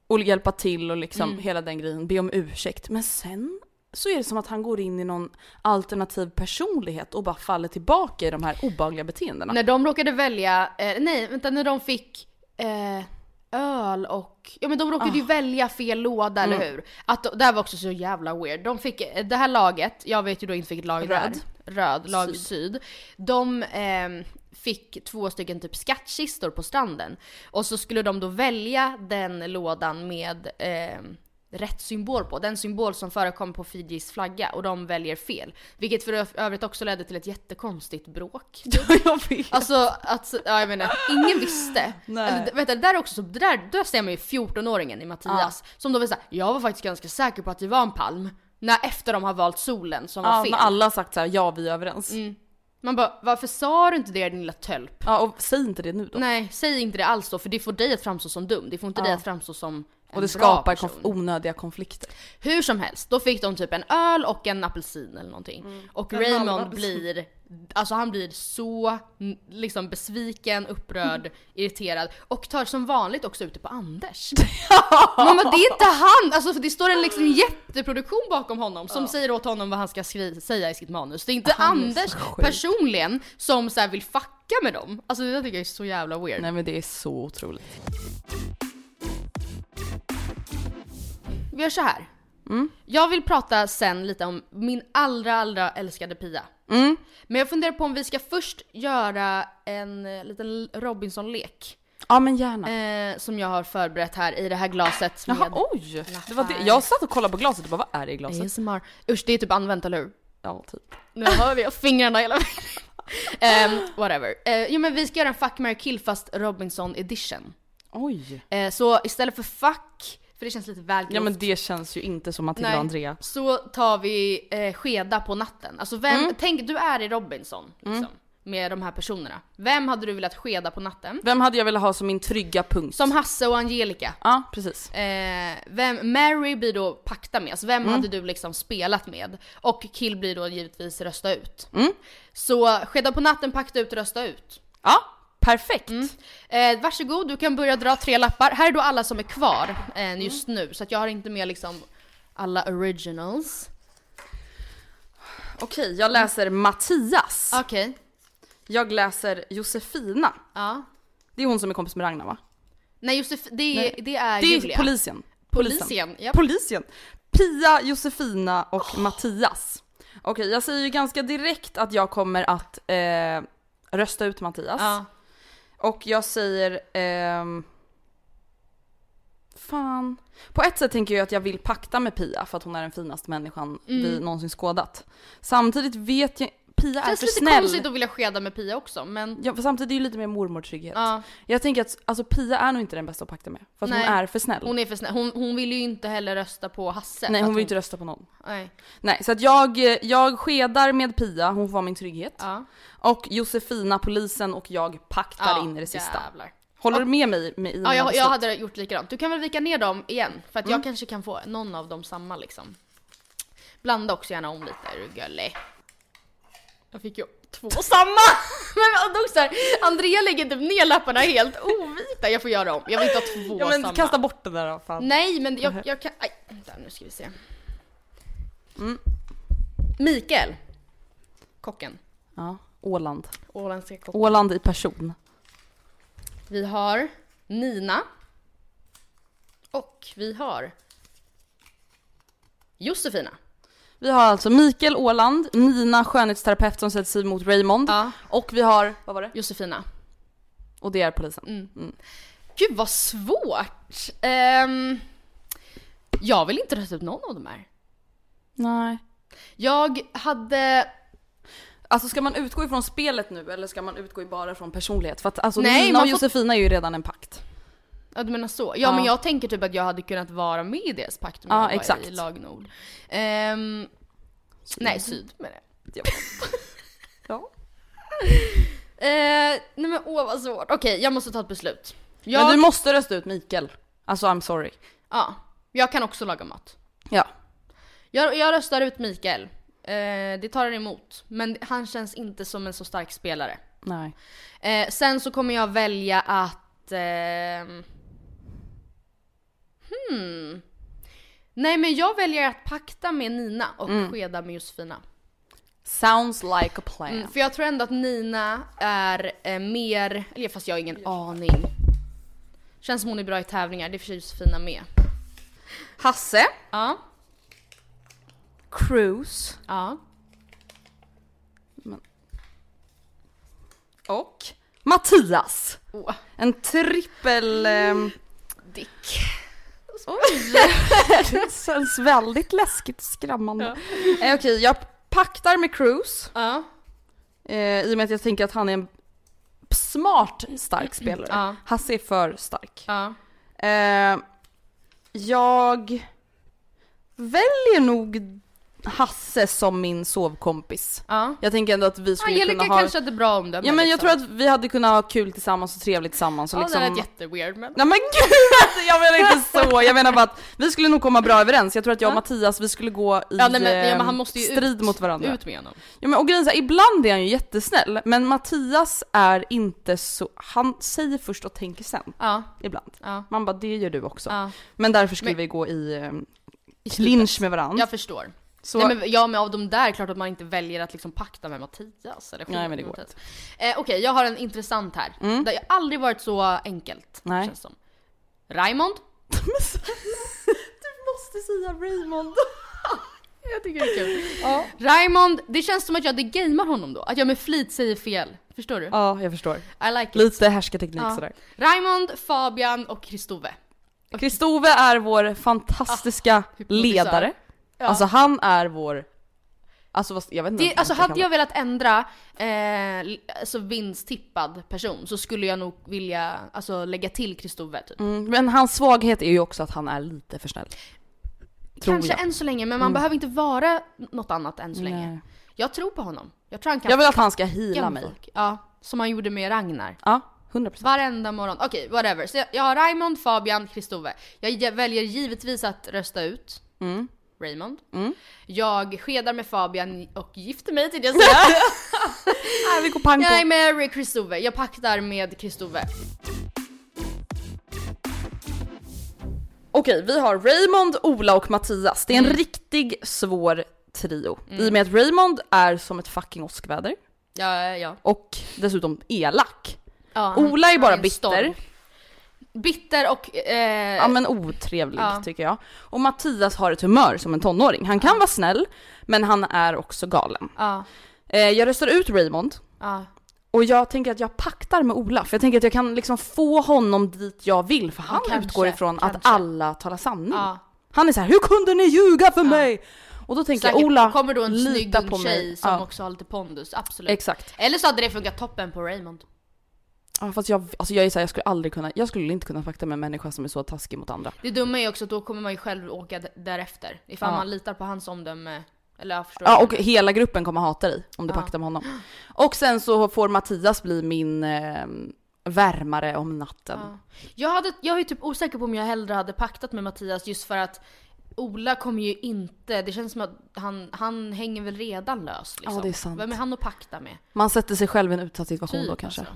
S2: Och hjälpa till och liksom
S1: Mm.
S2: hela den grejen, be om ursäkt. Men sen så är det som att han går in i någon alternativ personlighet och bara faller tillbaka i de här obehagliga beteendena.
S1: När de råkade välja, eh, nej vänta när de fick eh, öl och, ja men de råkade
S2: Ah.
S1: ju välja fel låda
S2: Mm.
S1: eller hur? Att det här var också så jävla weird. De fick, eh, det här laget, jag vet ju då inte vilket lag det.
S2: Röd.
S1: Röd, lag
S2: Syd.
S1: syd. De ehm, fick två stycken typ skattkistor på stranden. Och så skulle de då välja den lådan med ehm, rätt symbol på. Den symbol som förekom på Fijis flagga och de väljer fel. Vilket för övrigt också ledde till ett jättekonstigt bråk.
S2: jag vet.
S1: Alltså att, ja jag menar, ingen visste.
S2: Nej.
S1: Eller, du, det där är också så, det där, där ser man ju 14-åringen i Mattias. Som då vill säga, jag var faktiskt ganska säker på att det var en palm. När efter de har valt solen som var
S2: Ja,
S1: fel.
S2: när alla har sagt så här, ja vi är överens.
S1: Mm. Man bara, varför sa du inte det din lilla tölp?
S2: Ja och säg inte det nu då.
S1: Nej, säg inte det alls då för det får dig att framstå som dum. Det får inte
S2: Ja.
S1: dig att framstå som
S2: och det skapar konf- onödiga konflikter.
S1: Hur som helst, då fick de typ en öl och en apelsin eller någonting. Och
S2: Mm. En halv
S1: Raymond blir, alltså han blir så liksom besviken, upprörd, irriterad och tar som vanligt också ut det på Anders. Men, men det är inte han! Alltså för det står en liksom jätteproduktion bakom honom som säger åt honom vad han ska säga i sitt manus. Det är inte
S2: Han är
S1: Anders
S2: sjuk.
S1: personligen som så här vill fucka med dem. Alltså det där tycker jag är så jävla weird.
S2: Nej men det är så otroligt.
S1: Vi gör så här.
S2: Mm.
S1: Jag vill prata sen lite om min allra, allra älskade Pia.
S2: Mm.
S1: Men jag funderar på om vi ska först göra en eh, liten Robinson-lek.
S2: Ja men gärna.
S1: Eh, som jag har förberett här i det här glaset med
S2: Jaha oj! Det var det. Jag satt och kollade på glaset och bara vad är det i glaset?
S1: ASMR. Usch det är typ använt eller hur?
S2: Ja typ.
S1: Nu har vi fingrarna hela vägen. um, whatever. Uh, jo men vi ska göra en fuck, marry, kill fast Robinson edition.
S2: Oj.
S1: Eh, så istället för fuck, för det känns lite väl
S2: Ja
S1: grovt,
S2: men det känns ju inte som Matilda och Andrea.
S1: så tar vi eh, skeda på natten. Alltså vem,
S2: Mm.
S1: tänk du är i Robinson liksom, med de här personerna. Vem hade du velat skeda på natten?
S2: Vem hade jag velat ha som min trygga punkt?
S1: Som Hasse och Angelica.
S2: Ja precis.
S1: Eh, vem, Mary blir då pakta med, alltså vem
S2: Mm.
S1: hade du liksom spelat med? Och Kill blir då givetvis rösta ut.
S2: Mm.
S1: Så skeda på natten, pakta ut, rösta ut.
S2: Ja, perfekt.
S1: Eh, varsågod, du kan börja dra tre lappar. Här är då alla som är kvar eh, just nu, så jag har inte med liksom alla originals.
S2: Okej, jag läser Mattias.
S1: Okej.
S2: Jag läser Josefina.
S1: Ja.
S2: Det är hon som är kompis med Ragnar va?
S1: Nej Josef, det, är-
S2: Nej.
S1: det är
S2: Det är
S1: Julia.
S2: polisen.
S1: Polisen, japp.
S2: Polisen. Pia, Josefina och Mattias. Okej, jag säger ju ganska direkt att jag kommer att eh, rösta ut Mattias.
S1: Ja.
S2: Och jag säger... ehm, fan. På ett sätt tänker jag att jag vill pakta med Pia för att hon är den finaste människan vi någonsin skådat. Samtidigt vet jag... Pia är för
S1: lite
S2: snäll.
S1: konstigt att vilja skeda med Pia också men...
S2: Ja, för samtidigt är det ju lite mer mormortrygghet.
S1: Ja,
S2: Jag tänker att alltså, Pia är nog inte den bästa att pakta med. För att
S1: Nej.
S2: hon är för snäll.
S1: hon är för snäll. Hon, hon vill ju inte heller rösta på Hasse.
S2: Nej hon vill inte rösta på någon.
S1: Nej.
S2: Nej så att jag, jag skedar med Pia, hon får vara min trygghet.
S1: Ja.
S2: Och Josefina, polisen och jag paktar
S1: Ja,
S2: in i det sista.
S1: Jävlar.
S2: Håller du med mig med, i
S1: Ja, jag, jag hade gjort likadant. Du kan väl vika ner dem igen? För att
S2: Mm.
S1: jag kanske kan få någon av dem samma liksom. Blanda också gärna om lite, är du gullig. Jag fick ju två samma! Men också här, Andrea lägger typ ner lapparna helt ovita. Jag får göra om. Jag vill inte ha två
S2: Ja men
S1: samma.
S2: kasta bort den där då fan.
S1: Nej men jag, jag kan... Aj, vänta nu ska vi se.
S2: Mm.
S1: Mikael. Kocken.
S2: Ja, Åland.
S1: Åländska kocken.
S2: Åland i person.
S1: Vi har Nina. Och vi har Josefina.
S2: Vi har alltså Mikael Åland, Nina skönhetsterapeut som sätter sig mot Raymond.
S1: Ja.
S2: Och vi har, vad var det?
S1: Josefina.
S2: Och det är polisen.
S1: Mm. Gud vad svårt! Ehm, jag vill inte rösta ut någon av de här.
S2: Nej.
S1: Jag hade...
S2: Alltså ska man utgå ifrån spelet nu eller ska man utgå bara från personlighet? För att alltså
S1: Nej,
S2: Nina och
S1: får-
S2: Josefina är ju redan en pakt.
S1: Ja du menar så? Ja,
S2: Ja.
S1: men jag tänker typ att jag hade kunnat vara med i deras pakt om
S2: Ja,
S1: jag var
S2: exakt.
S1: i lag Nord. Ehm, nej, Syd menar jag.
S2: Ja.
S1: Eh, nej men åh vad svårt. Okej, jag måste ta ett beslut. Jag,
S2: Men du måste rösta ut Mikael. Alltså I'm sorry.
S1: ja, jag kan också laga mat.
S2: Ja.
S1: Jag, jag röstar ut Mikael. Eh, det tar han emot. Men han känns inte som en så stark spelare.
S2: Nej.
S1: Eh, sen så kommer jag välja att... ehm, hmm. Nej men jag väljer att pakta med Nina och skeda med Josefina.
S2: Sounds like a plan.
S1: Mm, för jag tror ändå att Nina är eh, mer, eller fast jag har ingen aning. Känns som hon är bra i tävlingar, det är för Josefina med.
S2: Hasse,
S1: Ja,
S2: Cruise
S1: ja.
S2: och Mattias.
S1: Oh,
S2: En trippel... ehm,
S1: Dick.
S2: det känns väldigt läskigt och skrämmande. Eh, Okej, jag paktar med Cruise.
S1: Ja,
S2: Eh, I och med att jag tänker att han är en smart stark spelare.
S1: Ja.
S2: Hasse är för stark.
S1: ja.
S2: Eh, jag väljer nog Hasse som min sovkompis.
S1: ja.
S2: Jag tänker ändå att vi skulle
S1: Angelica
S2: kunna ha...
S1: kanske hade bra omdöme
S2: Ja men jag
S1: liksom.
S2: tror att vi hade kunnat ha kul tillsammans och trevligt tillsammans och
S1: Ja
S2: liksom...
S1: det lät jätteweird men...
S2: Nej men gud! Jag menar inte så, jag menar bara att vi skulle nog komma bra överens. Jag tror att jag och. Mattias, vi skulle gå i
S1: Ja, nej, men, ja,
S2: eh,
S1: men han måste ju
S2: strid
S1: ut,
S2: mot varandra.
S1: Ut med honom.
S2: Ja men och grejen är ibland är han ju jättesnäll, men Mattias är inte så, han säger först och tänker sen,
S1: Ja,
S2: ibland.
S1: ja,
S2: Man bara, det gör du också.
S1: ja.
S2: Men därför skulle
S1: Men-
S2: vi gå i eh,
S1: I
S2: clinch med varandra.
S1: Jag förstår.
S2: Så,
S1: Nej, men, ja men av de där, klart att man inte väljer att liksom pakta med Mattias eller
S2: Nej, men det går
S1: Mattias. Eh, Okej, jag har en intressant här.
S2: Mm.
S1: Det har aldrig varit så enkelt.
S2: Nej.
S1: Känns som. Raymond.
S2: du måste säga Raymond.
S1: Jag tycker det är kul.
S2: ja.
S1: Raymond, det känns som att jag degamar honom då. Att jag med flit säger fel. Förstår du?
S2: ja, jag förstår.
S1: I like it.
S2: Lite härskarteknik
S1: Ja.
S2: sådär.
S1: Raymond, Fabian och Kristove.
S2: Kristove är vår fantastiska
S1: hypnotisör.
S2: ledare.
S1: Ja.
S2: Alltså han är vår, alltså jag vet inte
S1: det, alltså hade jag velat ändra eh, alltså vinsttippad person så skulle jag nog vilja alltså, lägga till Kristove typ.
S2: Mm, men hans svaghet är ju också att han är lite för snäll.
S1: Kanske
S2: jag.
S1: än så länge, men man behöver inte vara något annat än så länge.
S2: Mm. Nej.
S1: Jag tror på honom. Jag tror han kan
S2: Jag vill att han ska
S1: med
S2: mig.
S1: folk. Ja, som han gjorde med Ragnar.
S2: Ja, 100%.
S1: Varenda morgon. Okej, whatever. Så jag, jag har Raymond, Fabian, Kristove. Jag väljer givetvis att rösta ut
S2: Mm.
S1: Raymond.
S2: Mm.
S1: Jag skedar med Fabian och gifter mig till jag säga.
S2: Vi går pang på.
S1: jag är med Kristove. Jag paktar med Kristove.
S2: Okej, vi har Raymond, Ola och Mattias. Det är en
S1: Mm.
S2: riktig svår trio. I och med att Raymond är som ett fucking åskväder
S1: Ja, ja.
S2: och dessutom elak.
S1: ja han-
S2: Ola är bara
S1: en storm.
S2: Bitter.
S1: Och... Eh,
S2: Ja men otrevlig
S1: Ja.
S2: tycker jag. Och Mattias har ett humör som en tonåring. Han kan vara snäll, men han är också galen.
S1: ja,
S2: Eh, jag röstar ut Raymond.
S1: ja.
S2: Och jag tänker att jag paktar med Ola, för jag tänker att jag kan liksom få honom dit jag vill, för han
S1: kanske,
S2: utgår ifrån att
S1: kanske.
S2: alla talar sanning. Han är så här: hur kunde ni ljuga för mig? Och då tänker
S1: Säkert
S2: jag, Ola,
S1: kommer då en snygg ung tjej
S2: mig.
S1: som också har lite pondus, absolut.
S2: exakt.
S1: Eller så hade det funkat toppen på Raymond.
S2: Ja, fast jag, alltså jag är så här, jag skulle aldrig kunna, jag skulle inte kunna pakta med en människa som är så taskig mot andra.
S1: Det dumma är också att då kommer man ju själv åka d- därefter. Ifall
S2: Ja.
S1: man litar på hans omdöme. Eller jag förstår.
S2: Ja, och hela gruppen kommer hata dig om du
S1: Ja.
S2: paktar med honom. Och sen så får Mattias bli min eh, värmare om natten.
S1: Ja. Jag, hade, jag är typ osäker på om jag hellre hade paktat med Mattias just för att Ola kommer ju inte, det känns som att han, han hänger väl redan lös liksom.
S2: Ja, det är sant.
S1: Vem är han att pakta med?
S2: Man sätter sig själv i en utsatt situation
S1: Typ,
S2: då kanske.
S1: alltså.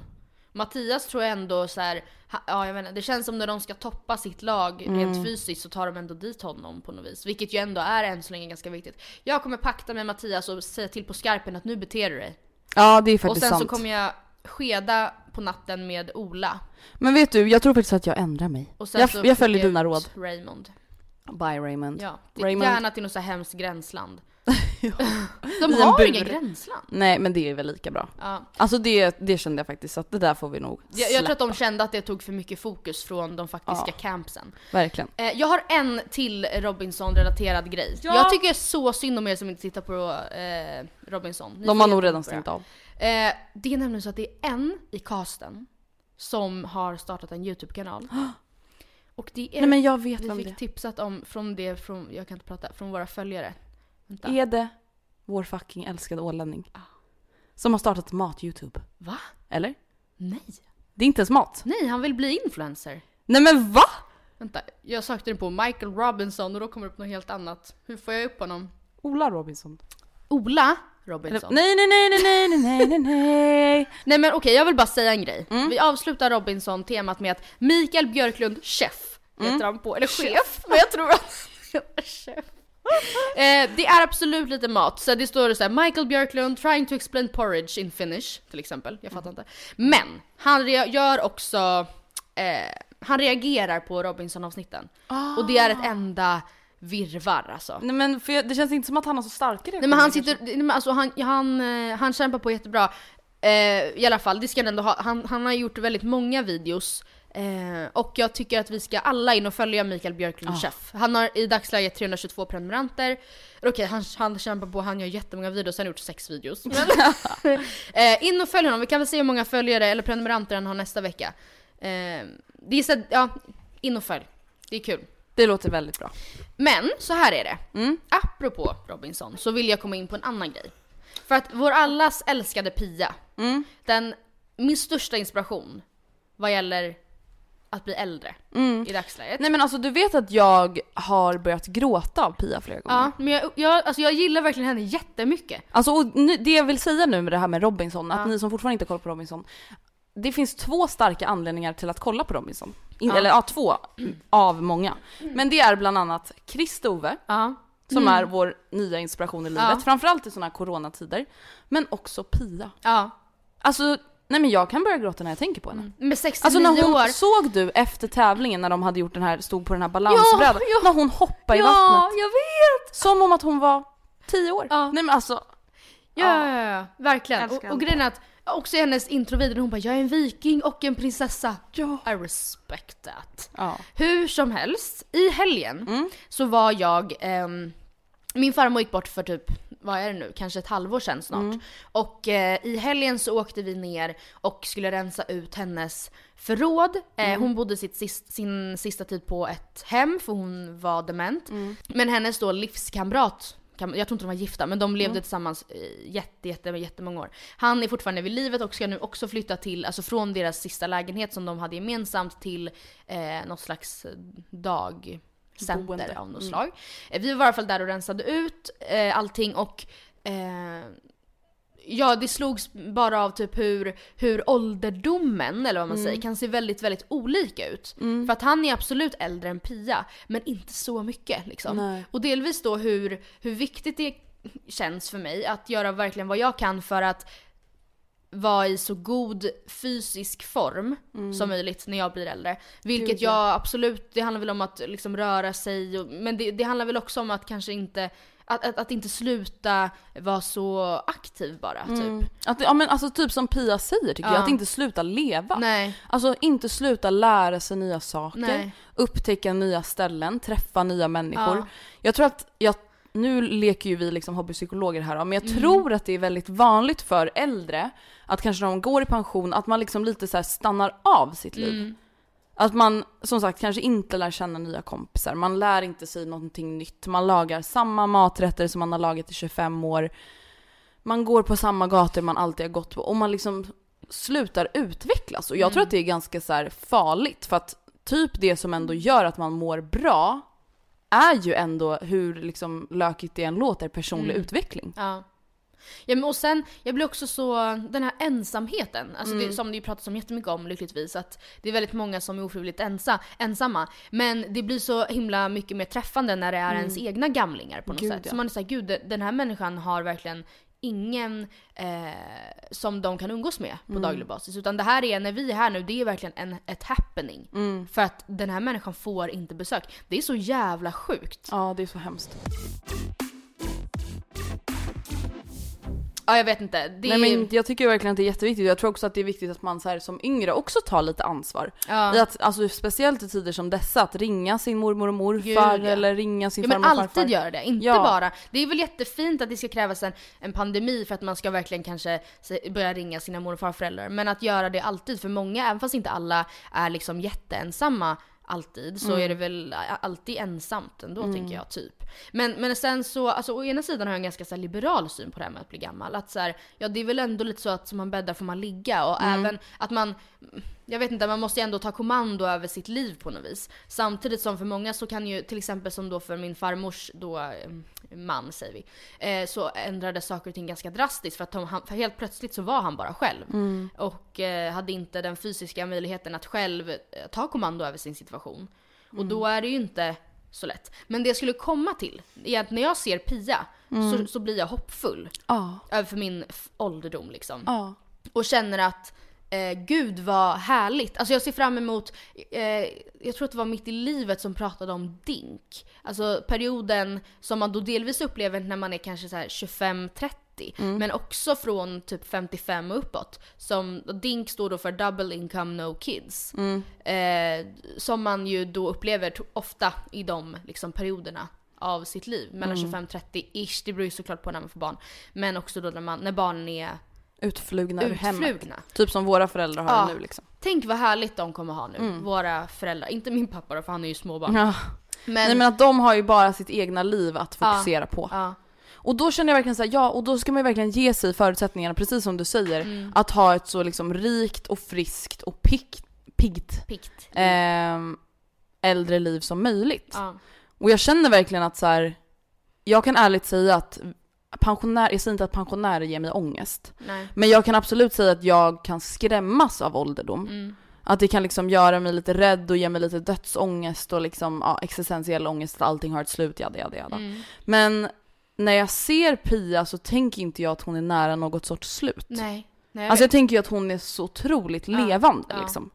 S1: Mattias tror jag ändå så här, ja jag vet inte, det känns som när de ska toppa sitt lag
S2: Mm.
S1: rent fysiskt så tar de ändå dit honom på något vis. Vilket ju ändå är än så länge ganska viktigt. Jag kommer pakta med Mattias och säga till på skarpen att nu beter du dig.
S2: Ja, det är
S1: Och
S2: faktiskt
S1: sen
S2: sant.
S1: så kommer jag skeda på natten med Ola.
S2: Men vet du, jag tror faktiskt att jag ändrar mig.
S1: Och sen
S2: Jag,
S1: så
S2: jag följer dina råd.
S1: Raymond.
S2: Bye Raymond.
S1: Ja, det,
S2: Raymond-
S1: gärna till något så hemskt gränsland. De har ingen gränsland.
S2: Nej men det är väl lika bra.
S1: Ja.
S2: Alltså det, det kände jag faktiskt att det där får vi nog
S1: Jag, jag tror att de
S2: släppa.
S1: kände att det tog för mycket fokus från de faktiska
S2: Ja.
S1: campsen.
S2: Verkligen.
S1: Eh, jag har en till Robinson-relaterad grej.
S2: Ja.
S1: Jag tycker så synd om er som inte tittar på eh, Robinson. Ni
S2: De har nog redan stängt av.
S1: Eh, det är nämligen så att det är en i casten som har startat en YouTube-kanal. Och det är...
S2: Nej men jag vet
S1: vi
S2: vem
S1: fick
S2: det
S1: tipsat om från det, från, jag kan inte prata, från våra följare. Vänta.
S2: Är det vår fucking älskade ålänning? Ah. Som har startat mat-youtube.
S1: Va?
S2: Eller?
S1: Nej.
S2: Det är inte ens mat.
S1: Nej, han vill bli influencer.
S2: Nej men va?
S1: Vänta, jag sökte den på Michael Robinson och då kommer det upp något helt annat. Hur får jag upp honom?
S2: Ola Robinson.
S1: Ola Robinson.
S2: Nej, nej, nej, nej, nej, nej, nej, nej.
S1: nej men okej, okay, jag vill bara säga en grej.
S2: Mm.
S1: Vi avslutar Robinson-temat med att Mikael Björklund, chef,
S2: mm.
S1: heter han på, eller chef, men jag tror att han heter chef. Eh, det är absolut lite mat, så det står så här: Michael Björklund trying to explain porridge in Finnish till exempel. Jag fattar inte. Men han gör också, eh, han reagerar på Robinson-avsnitten. Och det är ett enda virrvarr alltså.
S2: Nej men jag, det känns inte som att han har så starka reaktioner.
S1: Nej men han sitter, nej, men alltså han, han, eh, han kämpar på jättebra. Eh, I alla fall, det ska han ändå ha. Han, han har gjort väldigt många videos. Eh, och jag tycker att vi ska alla in och följa Mikael Björklund
S2: Ah.
S1: Chef. Han har i dagsläget 322 prenumeranter. Okej, han, han kämpar på, han gör jättemånga videos, han har gjort sex videos. Men, eh, in och följ honom, vi kan väl se hur många följare eller prenumeranter han har nästa vecka. Eh, det är så, ja, in och följ. Det är kul.
S2: Det låter väldigt bra.
S1: Men så här är det.
S2: Mm.
S1: Apropå Robinson så vill jag komma in på en annan grej. För att vår allas älskade Pia,
S2: Mm.
S1: den, min största inspiration vad gäller att bli äldre
S2: Mm.
S1: i dagsläget.
S2: Nej men alltså du vet att jag har börjat gråta av Pia flera gånger.
S1: Ja, men jag, jag, alltså jag gillar verkligen henne jättemycket.
S2: Alltså och nu, det jag vill säga nu med det här med Robinson, att
S1: Ja.
S2: ni som fortfarande inte kollar på Robinson. Det finns två starka anledningar till att kolla på Robinson. In,
S1: Ja.
S2: Eller ja, två av många. Men det är bland annat Kristove,
S1: Ja.
S2: som är vår nya inspiration i livet.
S1: Mm.
S2: Framförallt i sådana här coronatider. Men också Pia.
S1: Ja.
S2: Alltså, nej men jag kan börja gråta när jag tänker på henne.
S1: Med 69
S2: Alltså när hon,
S1: år.
S2: såg du efter tävlingen när de hade gjort den här, stod på den här balansbrädan,
S1: ja.
S2: när hon hoppade i
S1: ja,
S2: vattnet.
S1: jag vet!
S2: Som om att hon var 10 år.
S1: Ja.
S2: Nej men alltså,
S1: Ja, ja, ja, verkligen. Och, och grejen är att också i hennes introvideo, hon bara “Jag är en viking och en prinsessa”.
S2: ja.
S1: I respect that.
S2: ja.
S1: Hur som helst, i helgen
S2: Mm.
S1: så var jag, ehm, min farmor gick bort för typ, vad är det nu, kanske ett halvår sedan snart.
S2: Mm.
S1: Och eh, i helgen så åkte vi ner och skulle rensa ut hennes förråd. Eh,
S2: Mm.
S1: Hon bodde sitt, sis- sin sista tid på ett hem för hon var dement.
S2: Mm.
S1: Men hennes då livskamrat, jag tror inte de var gifta, men de levde
S2: Mm.
S1: tillsammans jätte, jätte, jättemånga år. Han är fortfarande vid livet och ska nu också flytta till, alltså från deras sista lägenhet som de hade gemensamt till eh, något slags
S2: Boende.
S1: av något
S2: Mm.
S1: slag. Eh, vi var i alla fall där och rensade ut eh, allting och eh, Ja, det slogs bara av typ hur, hur ålderdomen, eller vad man säger, kan se väldigt, väldigt olika ut. För att han är absolut äldre än Pia, men inte så mycket liksom.
S2: Nej.
S1: Och delvis då hur, hur viktigt det känns för mig att göra verkligen vad jag kan för att vara i så god fysisk form som möjligt när jag blir äldre. Vilket
S2: Gud,
S1: jag absolut, det handlar väl om att liksom röra sig, och, men det, det handlar väl också om att kanske inte, att, att, att inte sluta vara så aktiv bara typ.
S2: Mm. Att, ja men alltså typ som Pia säger tycker
S1: Ja.
S2: jag, att inte sluta leva.
S1: Nej,
S2: Alltså inte sluta lära sig nya saker,
S1: nej.
S2: upptäcka nya ställen, träffa nya människor.
S1: Ja.
S2: Jag tror att, jag, nu leker ju vi liksom hobbypsykologer här men jag
S1: Mm.
S2: tror att det är väldigt vanligt för äldre att kanske när de går i pension, att man liksom lite så här stannar av sitt liv.
S1: Mm.
S2: Att man som sagt kanske inte lär känna nya kompisar, man lär inte sig någonting nytt, man lagar samma maträtter som man har lagat i 25 år. Man går på samma gator man alltid har gått på och man liksom slutar utvecklas. Och jag tror att det är ganska så farligt för att typ det som ändå gör att man mår bra är ju ändå hur liksom lökigt det än låter personlig
S1: Mm.
S2: utveckling.
S1: Ja. Ja men och sen, jag blir också så, den här ensamheten, alltså
S2: Mm.
S1: det, som det ju pratas om jättemycket om lyckligtvis, att det är väldigt många som är ofrivilligt ensa, ensamma. Men det blir så himla mycket mer träffande när det är ens egna gamlingar på något
S2: Mm. Gud,
S1: sätt.
S2: ja.
S1: Så man är såhär, gud den här människan har verkligen ingen eh, som de kan umgås med
S2: Mm.
S1: på daglig basis. Utan det här är, när vi är här nu, det är verkligen en, ett happening.
S2: Mm.
S1: För att den här människan får inte besök. Det är så jävla sjukt.
S2: Ja, det är så hemskt.
S1: Ja jag vet inte. Det är...
S2: Nej men jag tycker verkligen att det är jätteviktigt. Jag tror också att det är viktigt att man så här, som yngre också tar lite ansvar.
S1: ja.
S2: I att, alltså, speciellt i tider som dessa, att ringa sin mormor och morfar
S1: Gud, ja.
S2: eller ringa sin
S1: Ja
S2: farmor och farfar.
S1: alltid göra det, inte
S2: Ja.
S1: bara. Det är väl jättefint att det ska krävas en, en pandemi för att man ska verkligen kanske börja ringa sina mor och farföräldrar. Men att göra det alltid, för många, även fast inte alla är liksom jätteensamma alltid, så
S2: Mm.
S1: är det väl alltid ensamt ändå tänker jag typ. Men, men sen så, alltså å ena sidan har jag en ganska så här, liberal syn på det här med att bli gammal. Att så här, ja det är väl ändå lite så att som man bäddar får man ligga och
S2: Mm.
S1: även att man jag vet inte, man måste ju ändå ta kommando över sitt liv på något vis. Samtidigt som för många så kan ju, till exempel som då för min farmors då, eh, man säger vi, eh, så ändrades saker och ting ganska drastiskt för att de, för helt plötsligt så var han bara själv. Och eh, hade inte den fysiska möjligheten att själv eh, ta kommando över sin situation. Och då är det ju inte så lätt. Men det jag skulle komma till är att när jag ser Pia så, så blir jag hoppfull
S2: Ja,
S1: över min ålderdom liksom
S2: ja.
S1: och känner att eh, gud vad härligt. Alltså jag ser fram emot, eh, jag tror att det var mitt i livet som pratade om DINK. Alltså perioden som man då delvis upplever när man är kanske så här 25-30. Men också från typ 55 och uppåt. Som, DINK står då för Double Income No Kids. Eh, som man ju då upplever ofta i de liksom, perioderna av sitt liv. Mellan 25-30-ish, det beror ju såklart på när man får barn. Men också då när, man, när barnen är
S2: Utflugna ur hemmet.
S1: utflugna.
S2: Typ som våra föräldrar har
S1: Ja.
S2: nu liksom.
S1: Tänk vad härligt de kommer ha nu, våra föräldrar. Inte min pappa då, för han är ju småbarn.
S2: Ja.
S1: Men,
S2: Nej men att de har ju bara sitt egna liv att fokusera på.
S1: ja,
S2: Och då känner jag verkligen såhär, ja och då ska man ju verkligen ge sig förutsättningarna, precis som du säger,
S1: Mm.
S2: att ha ett så liksom rikt och friskt och piggt, piggt ehm, äldre liv som möjligt.
S1: Ja.
S2: Och jag känner verkligen att så här, jag kan ärligt säga att pensionär, jag säger inte att pensionärer ger mig ångest.
S1: Nej.
S2: Men jag kan absolut säga att jag kan skrämmas av ålderdom.
S1: Mm.
S2: Att det kan liksom göra mig lite rädd och ge mig lite dödsångest och liksom, ja, existentiell ångest att allting har ett slut, jada jada jada.
S1: Mm.
S2: Men när jag ser Pia så tänker inte jag att hon är nära något sorts slut.
S1: Nej. Nej
S2: Alltså jag tänker ju att hon är så otroligt
S1: Ja,
S2: levande
S1: ja.
S2: liksom.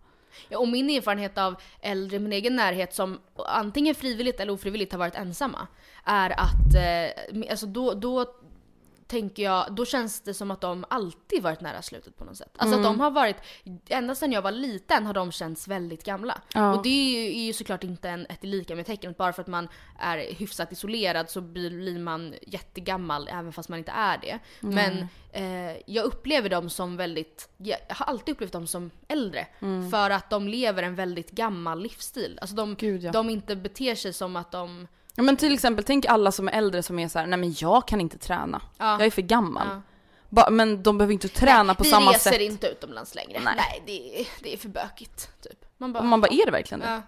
S1: ja, och min erfarenhet av äldre i min egen närhet som antingen frivilligt eller ofrivilligt har varit ensamma är att eh, alltså då, då tänker jag, då känns det som att de alltid varit nära slutet på något sätt. Alltså
S2: Mm.
S1: att de har varit, ända sedan jag var liten har de känts väldigt gamla.
S2: Ja.
S1: Och det är ju, är ju såklart inte en, ett lika med tecken, bara för att man är hyfsat isolerad så blir man jättegammal även fast man inte är det. Men eh, jag upplever dem som väldigt, jag har alltid upplevt dem som äldre. För att de lever en väldigt gammal livsstil. Alltså de,
S2: Gud, ja.
S1: de inte beter sig som att de...
S2: Ja men till exempel, tänk alla som är äldre som är så här: nej men jag kan inte träna.
S1: Ja.
S2: Jag är för gammal.
S1: Ja.
S2: Ba, men de behöver inte träna på
S1: vi
S2: samma
S1: reser
S2: sätt.
S1: inte utomlands längre.
S2: Nej.
S1: Nej, det, är, det är för bökigt. Typ. Man bara,
S2: man bara, är det verkligen det?
S1: ja,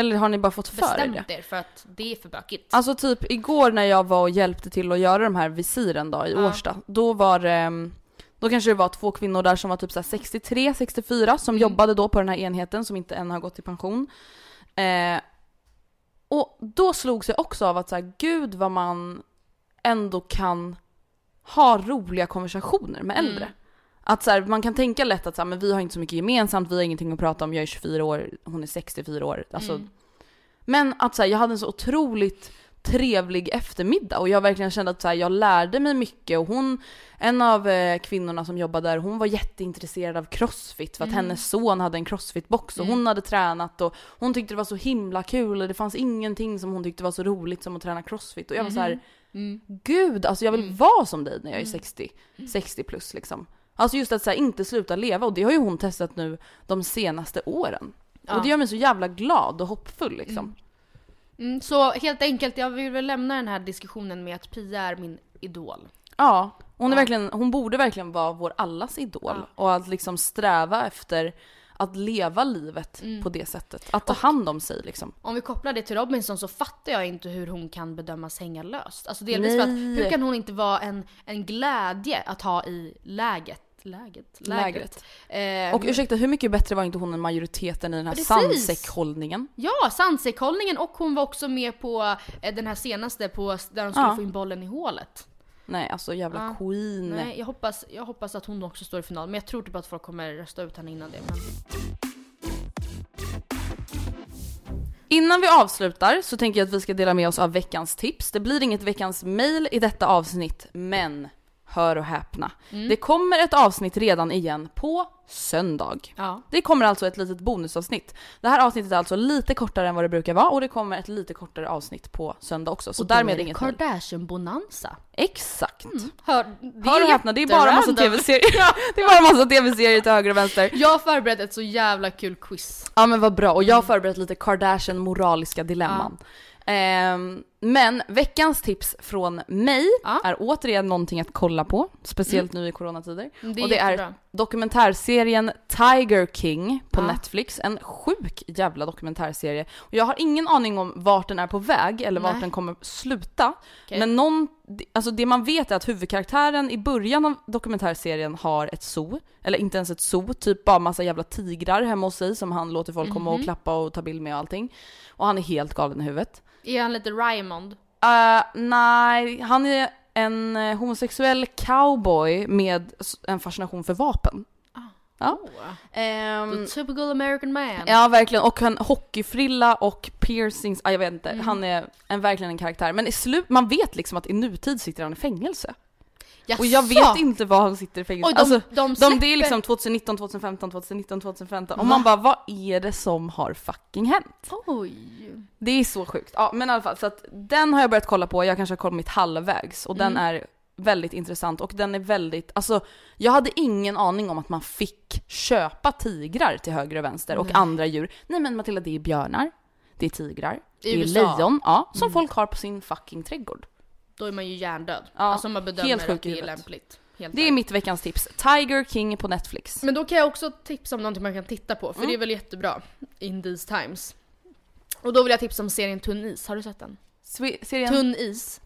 S2: Eller har ni bara fått för er det?
S1: er för att det är för bökigt.
S2: Alltså typ igår när jag var och hjälpte till att göra de här visiren då i
S1: Ja.
S2: Årsta, då var det, ehm, då kanske det var två kvinnor där som var typ så här 63, 64 som
S1: Mm.
S2: jobbade då på den här enheten som inte än har gått i pension. Eh, och då slogs jag också av att så här, gud vad man ändå kan ha roliga konversationer med äldre.
S1: Mm.
S2: Att så här, man kan tänka lätt att så här, men vi har inte så mycket gemensamt, vi har ingenting att prata om, jag är 24 år, hon är 64 år. Alltså,
S1: Mm.
S2: Men att så jag hade en så otroligt trevlig eftermiddag. Och jag verkligen kände att så här, jag lärde mig mycket. Och hon, en av eh, kvinnorna som jobbade där, hon var jätteintresserad av crossfit. För att hennes son hade en crossfit-box och hon hade tränat och hon tyckte det var så himla kul och det fanns ingenting som hon tyckte var så roligt som att träna crossfit. Och jag var så här,
S1: Mm.
S2: gud alltså jag vill vara som dig när jag är 60, 60 plus liksom. Alltså just att så här, inte sluta leva. Och det har ju hon testat nu de senaste åren.
S1: Ja.
S2: Och det gör mig så jävla glad och hoppfull liksom.
S1: Mm, så helt enkelt, jag vill väl lämna den här diskussionen med att Pia är min idol.
S2: Ja, hon, är
S1: Ja.
S2: verkligen, hon borde verkligen vara vår allas idol.
S1: Ja.
S2: Och att liksom sträva efter att leva livet
S1: Mm.
S2: på det sättet. Att ta hand om sig liksom.
S1: Om vi kopplar det till Robinson så fattar jag inte hur hon kan bedömas hänga löst. Alltså delvis för att,
S2: Nej.
S1: hur kan hon inte vara en, en glädje att ha i läget? Läget?
S2: Lägret.
S1: Eh,
S2: Och ursäkta, hur mycket bättre var inte hon än majoriteten i den här
S1: Precis.
S2: sandsäckhållningen?
S1: Ja, sandsäckhållningen och hon var också med på eh, den här senaste på, där de skulle
S2: Ja.
S1: få in bollen i hålet.
S2: Nej, alltså jävla
S1: Ja.
S2: queen.
S1: Nej, jag hoppas, jag hoppas att hon också står i final, men jag tror typ att folk kommer rösta ut henne innan det. Men...
S2: Innan vi avslutar så tänker jag att vi ska dela med oss av veckans tips. Det blir inget veckans mail i detta avsnitt, men hör och häpna. Det kommer ett avsnitt redan igen på söndag.
S1: Ja.
S2: Det kommer alltså ett litet bonusavsnitt. Det här avsnittet är alltså lite kortare än vad det brukar vara och det kommer ett lite kortare avsnitt på söndag också. Så
S1: Och
S2: därmed
S1: är det
S2: inget.
S1: Kardashian-bonanza.
S2: Exakt.
S1: Hör,
S2: Hör och häpna, det är bara massa tv-serier. det är bara massa tv-serier till höger och vänster.
S1: Jag har förberett ett så jävla kul quiz.
S2: Ja men vad bra, och jag har förberett lite Kardashian moraliska dilemman. Ehm, men veckans tips från mig
S1: Ja.
S2: är återigen någonting att kolla på, speciellt nu i coronatider.
S1: Det är
S2: och det är
S1: jättebra.
S2: dokumentärserien Tiger King på
S1: Ja.
S2: Netflix. En sjuk jävla dokumentärserie. Och jag har ingen aning om vart den är på väg eller vart
S1: Nej.
S2: den kommer sluta.
S1: Okej.
S2: Men någon, alltså det man vet är att huvudkaraktären i början av dokumentärserien har ett zoo, eller inte ens ett zoo, typ bara massa jävla tigrar hemma hos sig som han låter folk komma
S1: Mhm.
S2: och klappa och ta bild med och allting. Och han är helt galen i huvudet.
S1: Är han lite Raymond?
S2: Uh, nej, han är en eh, homosexuell cowboy med en fascination för vapen. Ja.
S1: Oh.
S2: Ehm,
S1: The typical American man.
S2: ja, verkligen. Och en hockeyfrilla och piercings. Ah, jag vet inte.
S1: Mm.
S2: Han är en, verkligen en karaktär. Men i slut, man vet liksom att i nutid sitter han i fängelse. Och jag vet inte var han sitter i fängelse.
S1: Oj, de,
S2: alltså,
S1: de,
S2: de, det är liksom 2019, 2015, 2019, 2015. Och
S1: Va?
S2: man bara, vad är det som har fucking hänt?
S1: Oj.
S2: Det är så sjukt. Ja men i alla fall, så att den har jag börjat kolla på, jag kanske har kommit halvvägs och den
S1: Mm.
S2: är väldigt intressant och den är väldigt, alltså jag hade ingen aning om att man fick köpa tigrar till höger och vänster och
S1: Nej.
S2: andra djur. Nej men Matilda det är björnar, det är tigrar,
S1: I
S2: det är
S1: USA.
S2: lejon, ja, som
S1: Mm.
S2: folk har på sin fucking trädgård.
S1: Då är man ju hjärndöd.
S2: Ja,
S1: alltså man bedömer
S2: helt sjuk
S1: att det är lämpligt. Helt
S2: Det är mitt veckans tips. Tiger King på Netflix.
S1: Men då kan jag också tipsa om någonting man kan titta på, för
S2: Mm.
S1: det är väl jättebra in these times. Och då vill jag tipsa om serien Tunn is, har du sett den?
S2: Serien Tunn,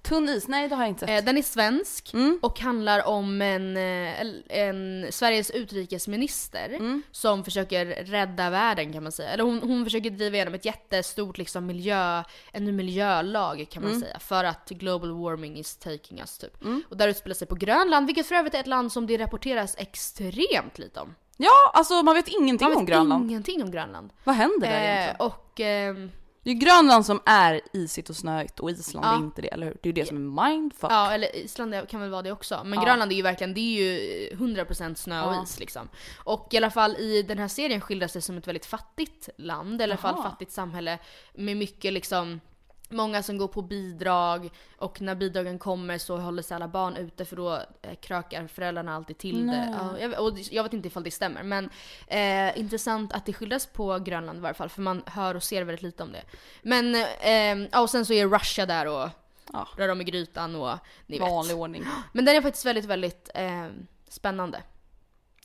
S1: Tunn is.
S2: is, nej det har jag inte sett.
S1: Eh, den är svensk
S2: Mm.
S1: och handlar om en, eh, en Sveriges utrikesminister
S2: Mm.
S1: som försöker rädda världen kan man säga. Eller hon, hon försöker driva igenom ett jättestort liksom miljö, en miljölag kan man
S2: Mm.
S1: säga. För att global warming is taking us typ.
S2: Mm.
S1: Och där utspelar sig på Grönland, vilket för övrigt är ett land som det rapporteras extremt lite om.
S2: Ja, alltså man vet ingenting
S1: Man vet
S2: om Grönland.
S1: ingenting om Grönland.
S2: Vad händer där
S1: Eh,
S2: egentligen?
S1: och ehm,
S2: Det är Grönland som är isigt och snöigt och Island
S1: Ja.
S2: är inte det, eller hur? Det är ju det som är mindfuck.
S1: Ja, eller Island kan väl vara det också. Men
S2: Ja.
S1: Grönland är ju verkligen, det är ju 100% snö och
S2: Ja.
S1: is liksom. Och i alla fall i den här serien skildras det som ett väldigt fattigt land, eller i alla fall fattigt samhälle. Med mycket liksom, många som går på bidrag och när bidragen kommer så håller sig alla barn ute för då eh, krökar föräldrarna alltid till
S2: Nej.
S1: det. Ja, och jag vet inte ifall det stämmer men eh, intressant att det skildras på Grönland i varje fall för man hör och ser väldigt lite om det. Men, eh, ja och sen så är Russia där och
S2: Ja.
S1: rör om i grytan och ni vet.
S2: Vanlig ordning.
S1: Men den är faktiskt väldigt, väldigt eh, spännande.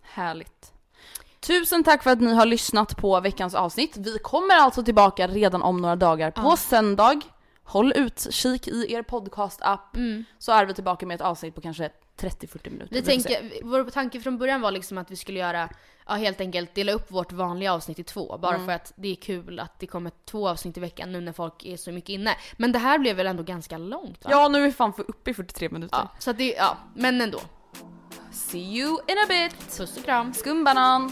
S2: Härligt. Tusen tack för att ni har lyssnat på veckans avsnitt. Vi kommer alltså tillbaka redan om några dagar på
S1: Ja.
S2: söndag. Håll utkik i er podcast-app så är vi tillbaka med ett avsnitt på kanske 30-40 minuter.
S1: Vi tänker, vår tanke från början var liksom att vi skulle göra, ja helt enkelt dela upp vårt vanliga avsnitt i två. Bara
S2: Mm.
S1: för att det är kul att det kommer två avsnitt i veckan nu när folk är så mycket inne. Men det här blev väl ändå ganska långt va?
S2: Ja, nu är vi fan för uppe i 43 minuter.
S1: ja så att det, ja, men ändå.
S2: See you in a bit!
S1: Puss och kram.
S2: Skumbanan!